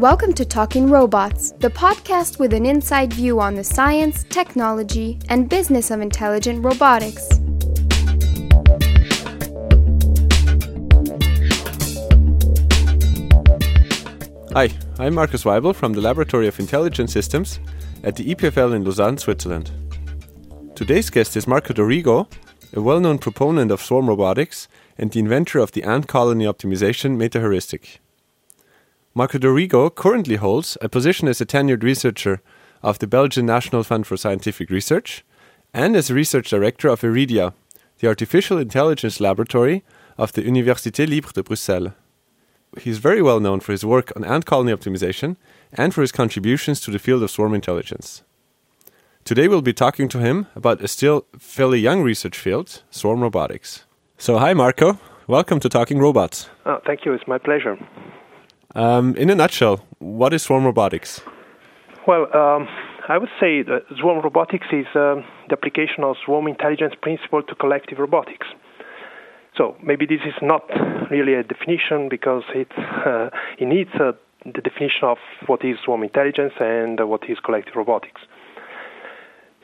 Welcome to Talking Robots, the podcast with an inside view on the science, technology, and business of intelligent robotics. Hi, I'm Markus Waibel from the Laboratory of Intelligent Systems at the EPFL in Lausanne, Switzerland. Today's guest is Marco Dorigo, a well known proponent of swarm robotics and the inventor of the ant colony optimization metaheuristic. Marco Dorigo currently holds a position as a tenured researcher of the Belgian National Fund for Scientific Research and as a research director of Iridia, the artificial intelligence laboratory of the Université Libre de Bruxelles. He is very well known for his work on ant colony optimization and for his contributions to the field of swarm intelligence. Today we'll be talking to him about a still fairly young research field, swarm robotics. So, hi Marco, welcome to Talking Robots. Oh, thank you, it's my pleasure. Um, in a nutshell, what is swarm robotics? Well, um, I would say that swarm robotics is uh, the application of swarm intelligence principle to collective robotics. So maybe this is not really a definition because it, uh, it needs uh, the definition of what is swarm intelligence and uh, what is collective robotics.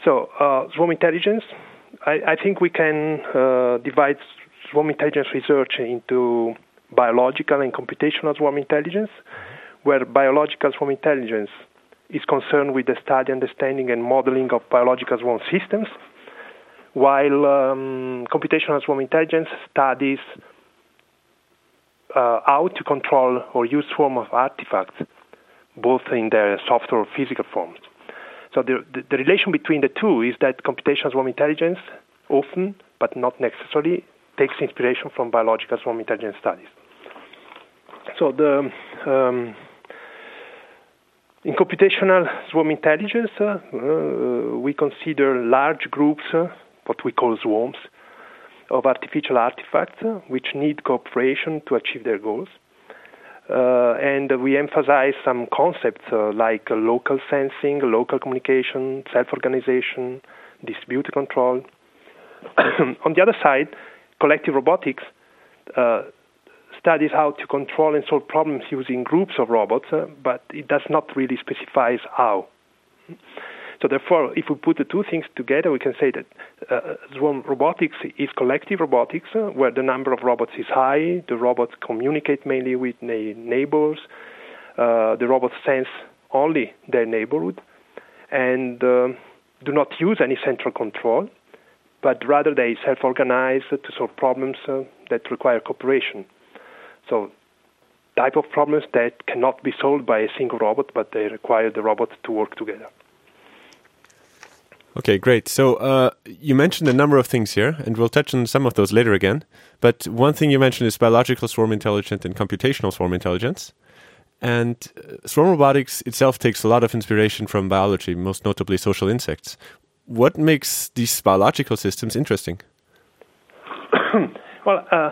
So uh, swarm intelligence, I, I, think we can uh, divide swarm intelligence research into biological and computational swarm intelligence, where biological swarm intelligence is concerned with the study, understanding, and modeling of biological swarm systems, while um, computational swarm intelligence studies uh, how to control or use swarm of artifacts, both in their software or physical forms. So the, the, the relation between the two is that computational swarm intelligence often, but not necessarily, takes inspiration from biological swarm intelligence studies. So the um, in computational swarm intelligence, uh, uh, we consider large groups, uh, what we call swarms, of artificial artifacts uh, which need cooperation to achieve their goals. Uh, and we emphasize some concepts uh, like local sensing, local communication, self-organization, distributed control. On the other side, collective robotics studies how to control and solve problems using groups of robots, uh, but it does not really specify how. So therefore, if we put the two things together, we can say that uh, swarm robotics is collective robotics, uh, where the number of robots is high, the robots communicate mainly with na- neighbors, uh, the robots sense only their neighborhood, and uh, do not use any central control but rather they self-organize to solve problems uh, that require cooperation. So type of problems that cannot be solved by a single robot, but they require the robot to work together. Okay, great. So uh, you mentioned a number of things here, and we'll touch on some of those later again. But one thing you mentioned is biological swarm intelligence and computational swarm intelligence. And uh, swarm robotics itself takes a lot of inspiration from biology, most notably social insects what makes these biological systems interesting? well, uh,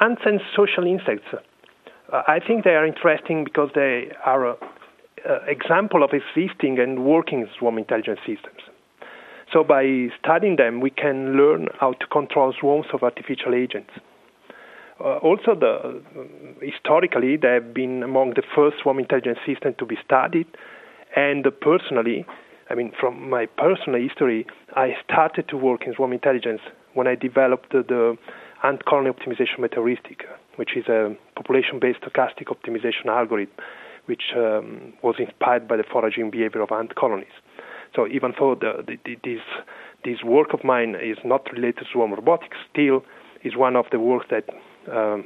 ants and social insects, uh, I think they are interesting because they are an example of existing and working swarm intelligence systems. So by studying them, we can learn how to control swarms of artificial agents. Uh, also, the, historically, they have been among the first swarm intelligence systems to be studied, and personally, I mean, from my personal history, I started to work in swarm intelligence when I developed the, the ant colony optimization metaheuristic, which is a population-based stochastic optimization algorithm, which um, was inspired by the foraging behavior of ant colonies. So even though the, the, the, this this work of mine is not related to swarm robotics, still is one of the works that um,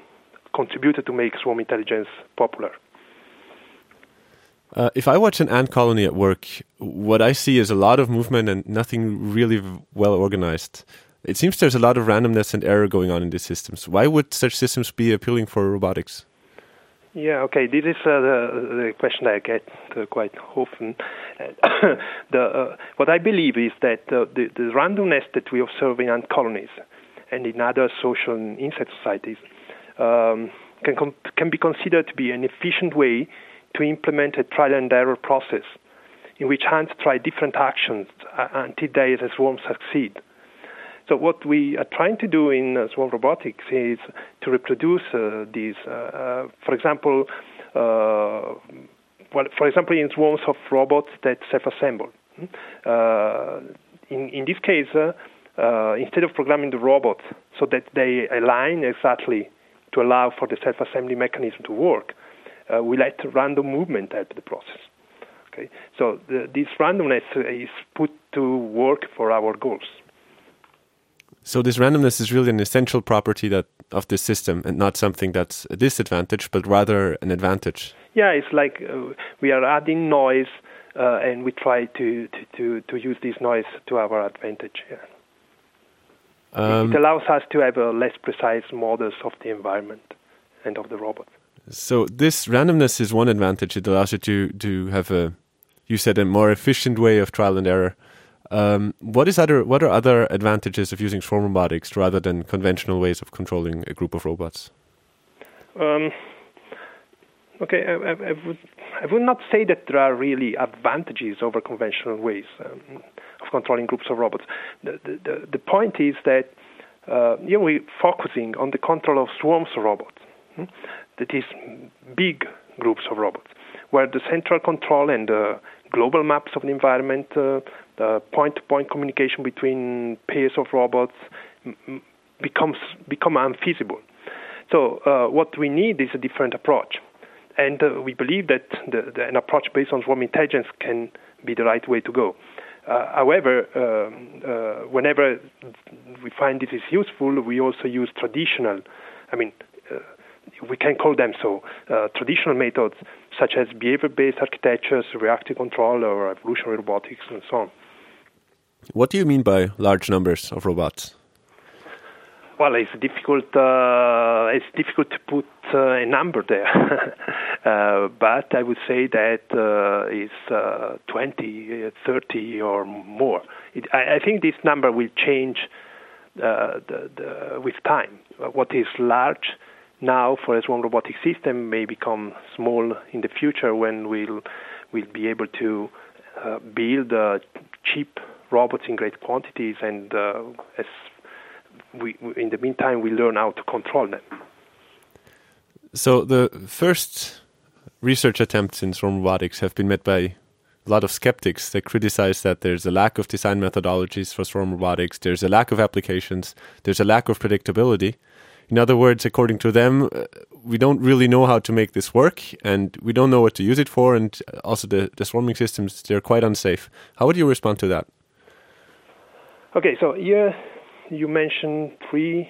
contributed to make swarm intelligence popular. Uh, if I watch an ant colony at work, what I see is a lot of movement and nothing really well organized. It seems there's a lot of randomness and error going on in these systems. Why would such systems be appealing for robotics? Yeah, okay. This is uh, the, the question I get uh, quite often. the, uh, what I believe is that uh, the, the randomness that we observe in ant colonies and in other social insect societies um, can, can be considered to be an efficient way to implement a trial and error process in which ants try different actions uh, until they, the swarm, succeed. So what we are trying to do in uh, swarm robotics is to reproduce uh, these. Uh, uh for example, uh, well, for example, in swarms of robots that self-assemble. Uh, in, in this case, instead of programming the robot so that they align exactly to allow for the self-assembly mechanism to work, we let random movement help the process. Okay, so the, this randomness is put to work for our goals. So this randomness is really an essential property that of this system, and not something that's a disadvantage, but rather an advantage. Yeah, it's like uh, we are adding noise, uh, and we try to, to, to, to, use this noise to our advantage. Yeah. Um, it allows us to have uh, less precise models of the environment and of the robot. So this randomness is one advantage. It allows you to to have a, you said, a more efficient way of trial and error. Um, what is other what are other advantages of using swarm robotics rather than conventional ways of controlling a group of robots? Um, okay, I, I, I, would I would not say that there are really advantages over conventional ways um, of controlling groups of robots. The the, the point is that uh, here we're focusing on the control of swarms of robots. Hmm? That is big groups of robots, where the central control and the global maps of the environment uh, the point-to-point communication between pairs of robots becomes become unfeasible. So uh, what we need is a different approach, and uh, we believe that the, the, an approach based on swarm intelligence can be the right way to go. Uh, however, um, uh, whenever we find this is useful, we also use traditional, I mean, uh, we can call them so, uh, traditional methods such as behavior-based architectures, reactive control, or evolutionary robotics, and so on. What do you mean by large numbers of robots? Well, it's difficult. Uh, it's difficult to put uh, a number there, uh, but I would say that uh, it's uh, 20, uh, 30, or more. It, I, I, think this number will change the, the, with time. What is large now for a swarm robotic system may become small in the future when we'll we'll be able to build cheap robots in great quantities, and uh, as we, in the meantime, we learn how to control them. So the first research attempts in swarm robotics have been met by a lot of skeptics that criticize that there's a lack of design methodologies for swarm robotics, there's a lack of applications, there's a lack of predictability. In other words, according to them, uh, we don't really know how to make this work and we don't know what to use it for, and also the, the swarming systems, they're quite unsafe. How would you respond to that? Okay, so here you mentioned three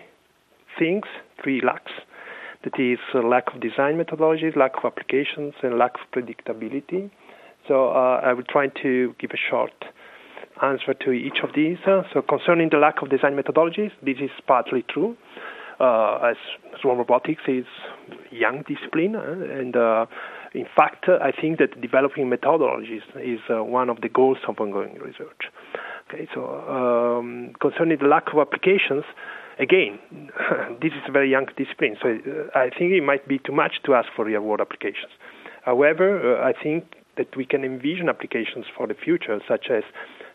things, three lacks. That is lack of design methodologies, lack of applications, and lack of predictability. So uh, I will try to give a short answer to each of these. Uh, so concerning the lack of design methodologies, this is partly true. Uh, as swarm robotics is young discipline, uh, and uh, in fact, I think that developing methodologies is uh, one of the goals of ongoing research. Okay, so um, concerning the lack of applications, again, this is a very young discipline, so uh, I think it might be too much to ask for real world applications. However, uh, I think that we can envision applications for the future, such as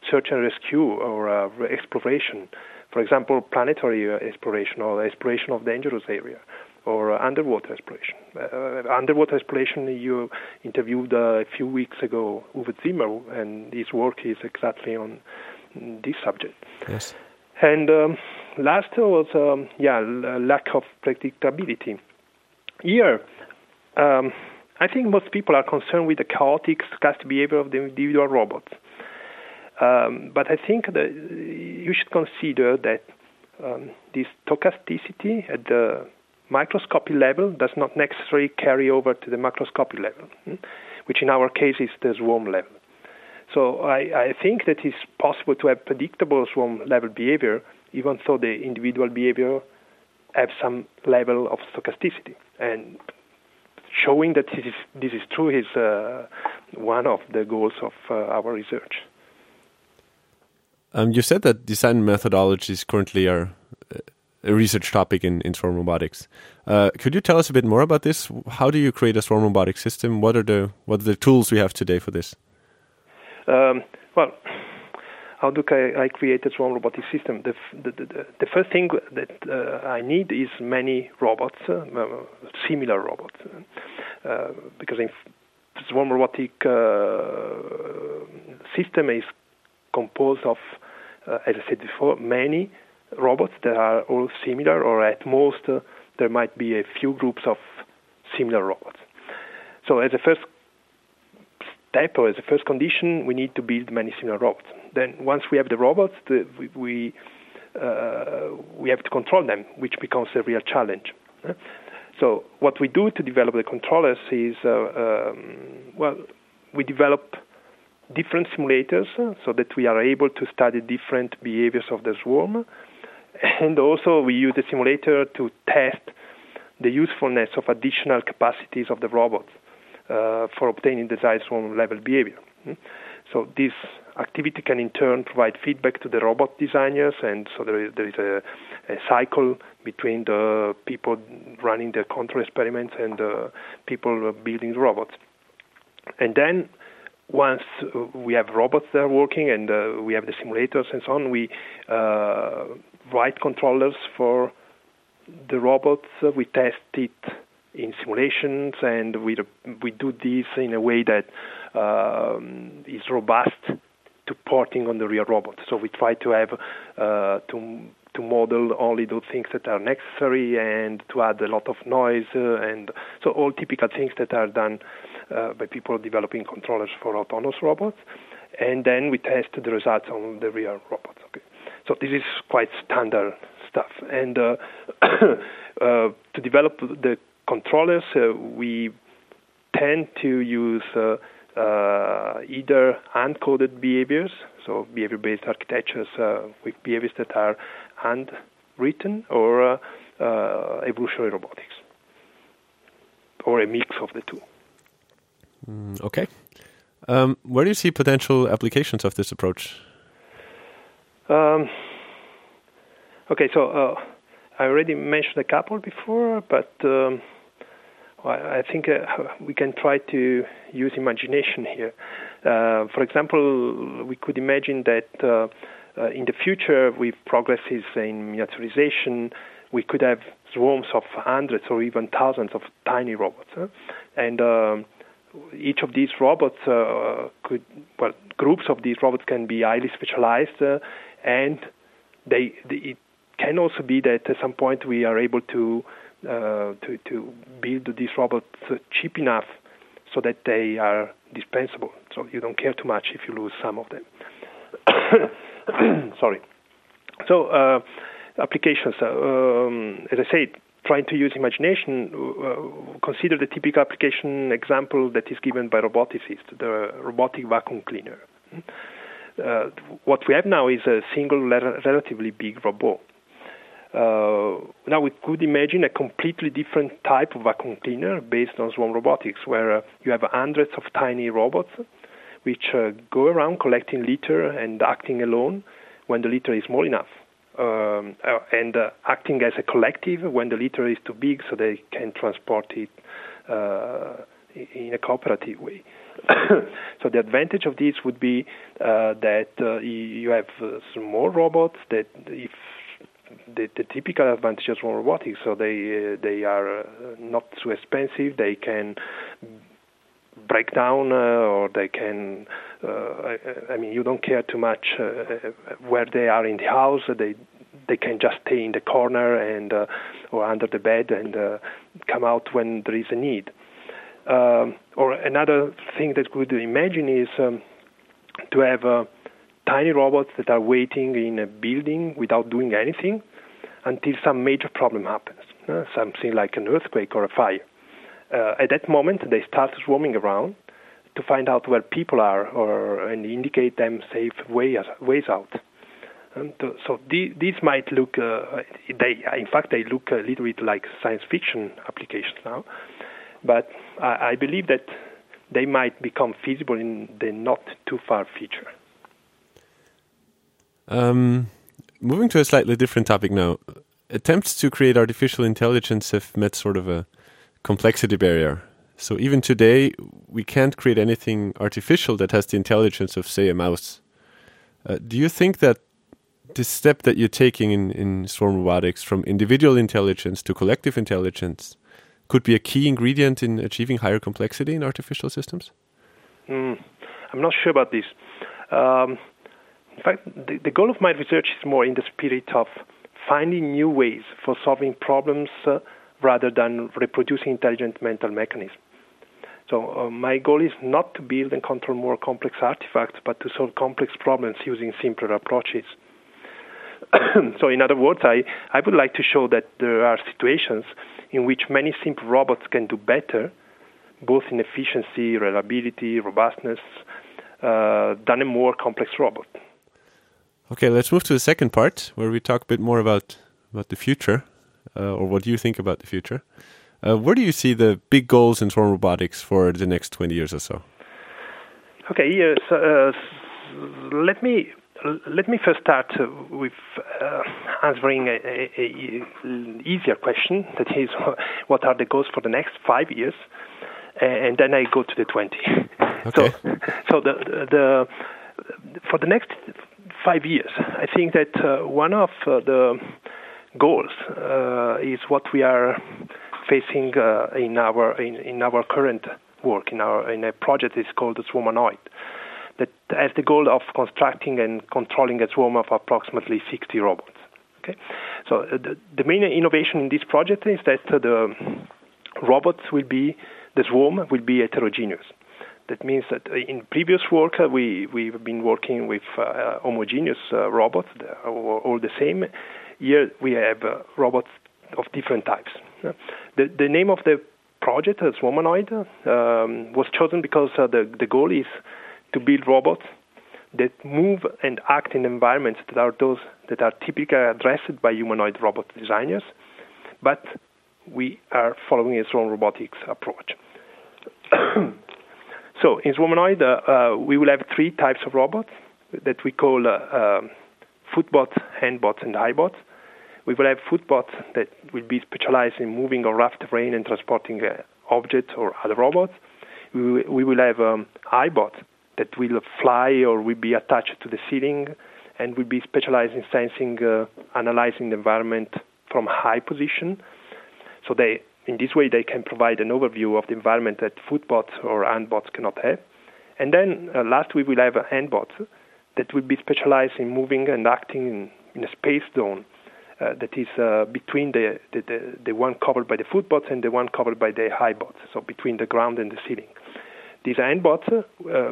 search and rescue or uh, exploration. For example, planetary uh, exploration or exploration of dangerous area or uh, underwater exploration. Uh, underwater exploration, you interviewed uh, a few weeks ago Uwe Zimmer, and his work is exactly on this subject. Yes. And um, last was um, yeah lack of predictability. Here, um, I think most people are concerned with the chaotic, stochastic behavior of the individual robots. Um, but I think that you should consider that um, this stochasticity at the microscopic level does not necessarily carry over to the macroscopic level, hmm? which in our case is the swarm level. So I, I think that it's possible to have predictable swarm level behavior, even though the individual behavior have some level of stochasticity. And showing that this is, this is true is uh, one of the goals of uh, our research. Um, you said that design methodologies currently are uh, a research topic in, in swarm robotics. Uh, could you tell us a bit more about this? How do you create a swarm robotic system? What are the what are the tools we have today for this? Um, well, how do I, I, create a swarm robotic system? The, the, the, the first thing that uh, I need is many robots, uh similar robots. uh, because in swarm robotic uh, system is composed of, uh, as I said before, many robots that are all similar, or at most uh, there might be a few groups of similar robots. So as a first step or as a first condition, we need to build many similar robots. Then once we have the robots, the, we we, uh, we have to control them, which becomes a real challenge. So what we do to develop the controllers is, uh, um, well, we develop different simulators so that we are able to study different behaviors of the swarm, and also we use the simulator to test the usefulness of additional capacities of the robots uh, for obtaining desired swarm level behavior. Hmm? So this activity can in turn provide feedback to the robot designers, and so there is, there is a, a cycle between the people running the control experiments and the people building the robots. And then once we have robots that are working and uh, we have the simulators and so on, we uh, write controllers for the robots. we test it in simulations, and we we do this in a way that um, is robust to porting on the real robot. So we try to have uh, to to model only those things that are necessary and to add a lot of noise uh, and so all typical things that are done uh, by people developing controllers for autonomous robots. And then we test the results on the real robots. Okay. So this is quite standard stuff. And uh, uh, to develop the controllers, uh, we tend to use uh, uh, either hand-coded behaviors, so behavior-based architectures with behaviors that are handwritten, or evolutionary robotics, or a mix of the two. Mm, okay. Um, where do you see potential applications of this approach? Um, okay, so uh, I already mentioned a couple before, but um, I think uh, we can try to use imagination here. Uh, for example, we could imagine that uh, uh in the future, with progresses in miniaturization, we could have swarms of hundreds or even thousands of tiny robots. Huh? And um, each of these robots uh, could, well, groups of these robots can be highly specialized, uh, and they, they, it can also be that at some point we are able to to to build these robots cheap enough so that they are dispensable. So you don't care too much if you lose some of them. Sorry. So uh, applications, uh, um, as I said, trying to use imagination, uh, consider the typical application example that is given by roboticists, the robotic vacuum cleaner. Uh, what we have now is a single, relatively big robot. Uh, now we could imagine a completely different type of vacuum cleaner based on swarm robotics, where uh, you have hundreds of tiny robots which uh, go around collecting litter and acting alone when the litter is small enough um, uh, and uh, acting as a collective when the litter is too big so they can transport it uh, in a cooperative way. so the advantage of this would be uh, that uh, you have uh, small robots that if the, the typical advantages from robotics, so they they are not too expensive. They can break down uh, or they can uh, I, I, mean you don't care too much uh, where they are in the house. They they can just stay in the corner and or under the bed and come out when there is a need. Um, or another thing that we could imagine is um, to have uh, tiny robots that are waiting in a building without doing anything until some major problem happens, uh, something like an earthquake or a fire uh, at that moment they start swarming around to find out where people are or and indicate them safe ways ways out. And to, so the, these might look, uh, they in fact they look a little bit like science fiction applications now, but I, I believe that they might become feasible in the not too far future. Um, moving to a slightly different topic now, attempts to create artificial intelligence have met sort of a complexity barrier. So even today, we can't create anything artificial that has the intelligence of, say, a mouse. Uh, do you think that this step that you're taking in, in swarm robotics from individual intelligence to collective intelligence could be a key ingredient in achieving higher complexity in artificial systems? Mm, I'm not sure about this. Um, in fact, the, the, goal of my research is more in the spirit of finding new ways for solving problems uh, rather than reproducing intelligent mental mechanisms. So uh, my goal is not to build and control more complex artifacts, but to solve complex problems using simpler approaches. so in other words, I, I would like to show that there are situations in which many simple robots can do better, both in efficiency, reliability, robustness, uh, than a more complex robot. Okay, let's move to the second part where we talk a bit more about about the future, uh, or what do you think about the future? Uh, where do you see the big goals in swarm robotics for the next 20 years or so? Okay, yes. Uh, let me let me first start with uh, answering a, a, a, easier question. That is, what are the goals for the next five years? And then I go to the 20. Okay. So, so the, the for the next five years, I think that uh, one of uh, the goals uh, is what we are facing uh, in our in, in our current work in our in a project is called the Swarmanoid that has the goal of constructing and controlling a swarm of approximately 60 robots. Okay, so uh, the, the main innovation in this project is that the robots will be the swarm will be heterogeneous. That means that in previous work uh, we we've been working with uh, homogeneous uh, robots, all, the same. Here we have uh, robots of different types. The the name of the project, uh, Swarmanoid, um, was chosen because the the goal is to build robots that move and act in environments that are those that are typically addressed by humanoid robot designers, but we are following a swarm robotics approach. so in Swarmanoid, uh, we will have three types of robots that we call uh, um, footbots, handbots, and eyebots. We will have footbots that will be specialized in moving on rough terrain and transporting uh, objects or other robots. We, we will have um, eyebots that will fly or will be attached to the ceiling and will be specialized in sensing, uh, analyzing the environment from high position. So they, in this way, they can provide an overview of the environment that footbots or handbots cannot have. And then uh, last, we will have a handbot that will be specialized in moving and acting in, in a space zone uh, that is uh, between the, the, the, the, one covered by the footbots and the one covered by the eyebots, so between the ground and the ceiling. These handbots uh,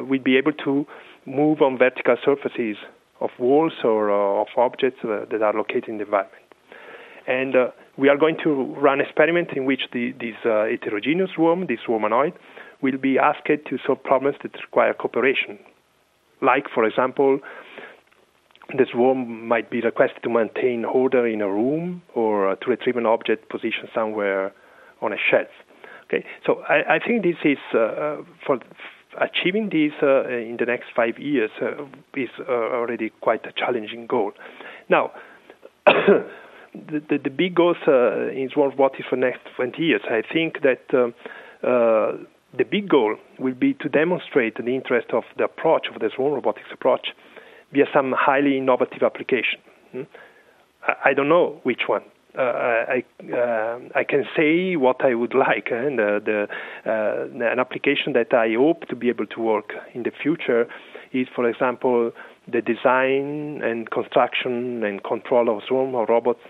will be able to move on vertical surfaces of walls or uh, of objects uh, that are located in the environment. And uh, we are going to run experiments in which the, this uh, heterogeneous swarm, this swarmanoid, will be asked to solve problems that require cooperation. Like, for example, the swarm might be requested to maintain order in a room or to retrieve an object positioned somewhere on a shelf. Okay, so I, I think this is uh, uh for achieving this uh, in the next five years uh, is uh, already quite a challenging goal. Now, the, the, the, big goals uh, in Swarm Robotics for next 20 years, I think that um, the big goal will be to demonstrate the interest of the approach of the Swarm Robotics approach via some highly innovative application. Hmm? I, I don't know which one uh, I uh, I can say what I would like, and uh, the, uh, an application that I hope to be able to work in the future is, for example, the design and construction and control of swarm robots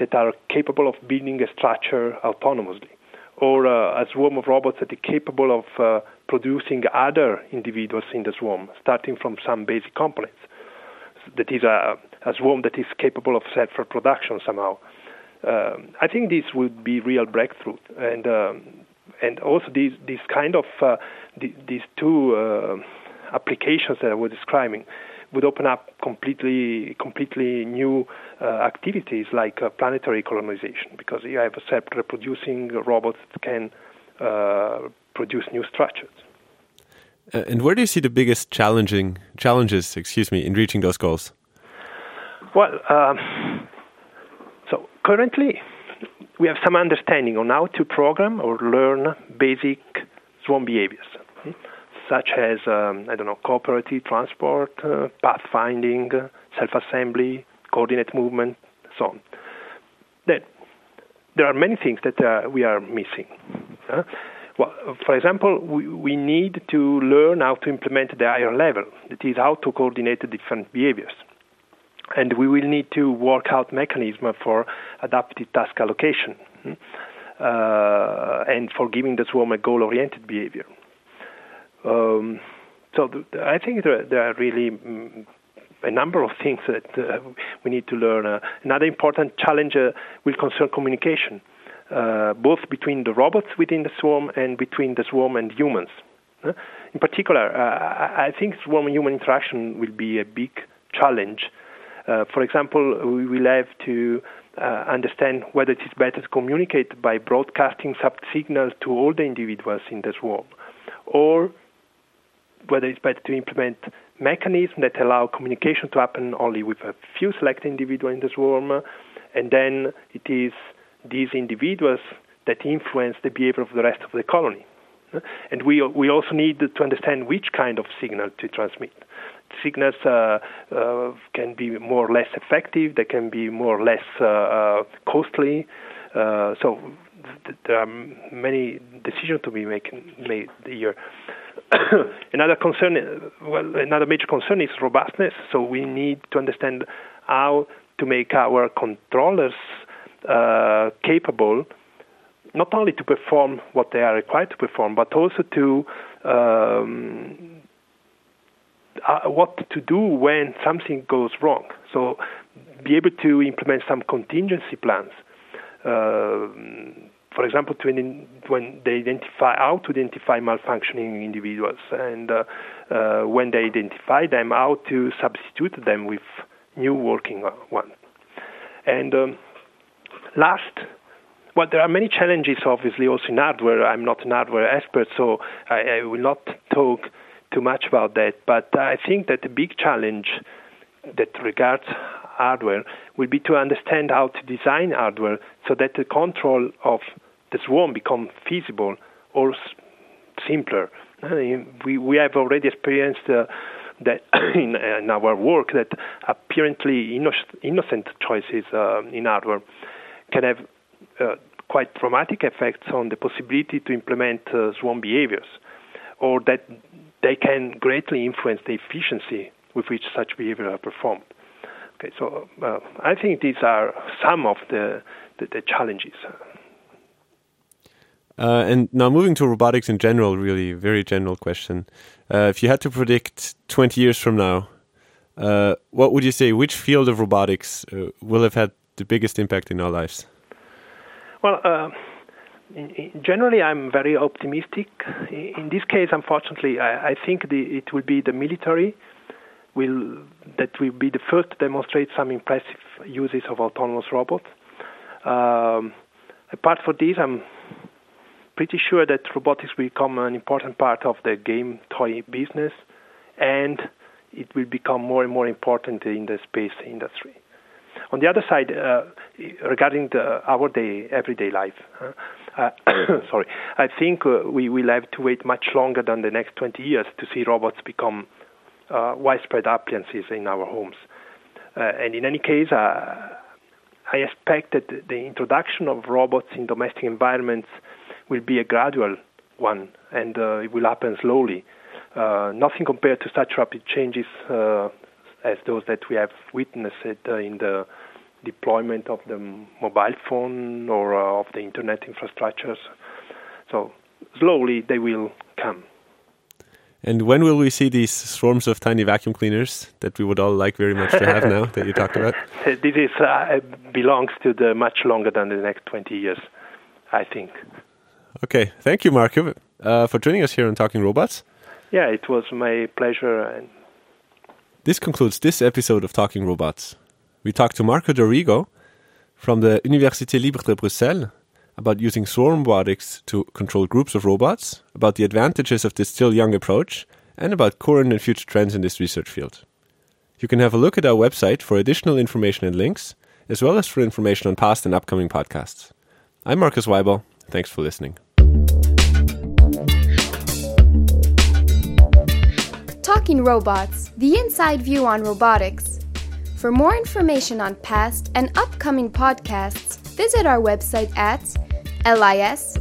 that are capable of building a structure autonomously, or uh, a swarm of robots that are capable of uh, producing other individuals in the swarm, starting from some basic components. That is a, a swarm that is capable of self-reproduction somehow. Um, I think this would be real breakthrough, and um, and also these these kind of uh, the, these two uh, applications that I was describing would open up completely completely new uh, activities like uh, planetary colonization because you have self-reproducing robots that can uh, produce new structures. Uh, and where do you see the biggest challenging challenges, excuse me, in reaching those goals? Well, um, so currently, we have some understanding on how to program or learn basic swarm behaviors, such as, um, I don't know, cooperative transport, uh, pathfinding, self assembly, coordinate movement, so on. Then, there are many things that uh, we are missing. Well, for example, we, we need to learn how to implement the higher level, that is, how to coordinate the different behaviors. And we will need to work out mechanisms for adaptive task allocation hmm, uh, and for giving the swarm a goal oriented behavior. Um, so I think there, there are really mm, a number of things that uh, we need to learn. Uh, another important challenge uh, will concern communication, uh, both between the robots within the swarm and between the swarm and humans. Uh, in particular, uh, I think swarm-human interaction will be a big challenge. for example, we will have to understand whether it is better to communicate by broadcasting sub-signals to all the individuals in the swarm, or whether it's better to implement mechanisms that allow communication to happen only with a few selected individuals in the swarm, and then it is these individuals that influence the behavior of the rest of the colony. And we, we also need to understand which kind of signal to transmit. Signals uh, uh, can be more or less effective, they can be more or less uh, uh costly. Uh, so there are many decisions to be making, made here. another concern, well, another major concern is robustness. So we need to understand how to make our controllers uh, capable not only to perform what they are required to perform, but also to um, uh, what to do when something goes wrong. So be able to implement some contingency plans. Uh, for example, to when they identify how to identify malfunctioning individuals, and uh, uh, when they identify them, how to substitute them with new working ones. And um, last, well, there are many challenges, obviously, also in hardware. I'm not an hardware expert, so I, I will not talk too much about that. But I think that the big challenge that regards hardware will be to understand how to design hardware so that the control of the swarm become feasible or simpler. we, we have already experienced uh, that in, in, our work that apparently innocent choices uh, in hardware can have uh, quite dramatic effects on the possibility to implement uh, swarm behaviors, or that they can greatly influence the efficiency with which such behaviors are performed. Okay, so uh, I think these are some of the, the, the challenges. Uh, and now moving to robotics in general, really very general question. Uh, if you had to predict 20 years from now, uh, what would you say? Which field of robotics uh, will have had the biggest impact in our lives? Well, uh, in, in generally, I'm very optimistic. In, this case, unfortunately, I, I think the, it will be the military will that will be the first to demonstrate some impressive uses of autonomous robots. Um, apart from this, I'm pretty sure that robotics will become an important part of the game toy business, and it will become more and more important in the space industry. On the other side, uh, regarding the, our day, everyday life, uh, sorry, I think uh, we will have to wait much longer than the next 20 years to see robots become uh, widespread appliances in our homes. Uh, and in any case, uh, I expect that the introduction of robots in domestic environments will be a gradual one, and it will happen slowly. nothing compared to such rapid changes as those that we have witnessed in the deployment of the mobile phone or uh, of the internet infrastructures. So slowly they will come. And when will we see these swarms of tiny vacuum cleaners that we would all like very much to have now that you talked about? This is uh, belongs to the much longer than the next 20 years, I think. Okay, thank you, Marco, uh, for joining us here on Talking Robots. Yeah, it was my pleasure. This concludes this episode of Talking Robots. We talked to Marco Dorigo from the Université Libre de Bruxelles about using swarm robotics to control groups of robots, about the advantages of this still young approach, and about current and future trends in this research field. You can have a look at our website for additional information and links, as well as for information on past and upcoming podcasts. I'm Markus Waibel. Thanks for listening. Talking Robots, the inside view on robotics. For more information on past and upcoming podcasts, visit our website at lis.epfl.ch.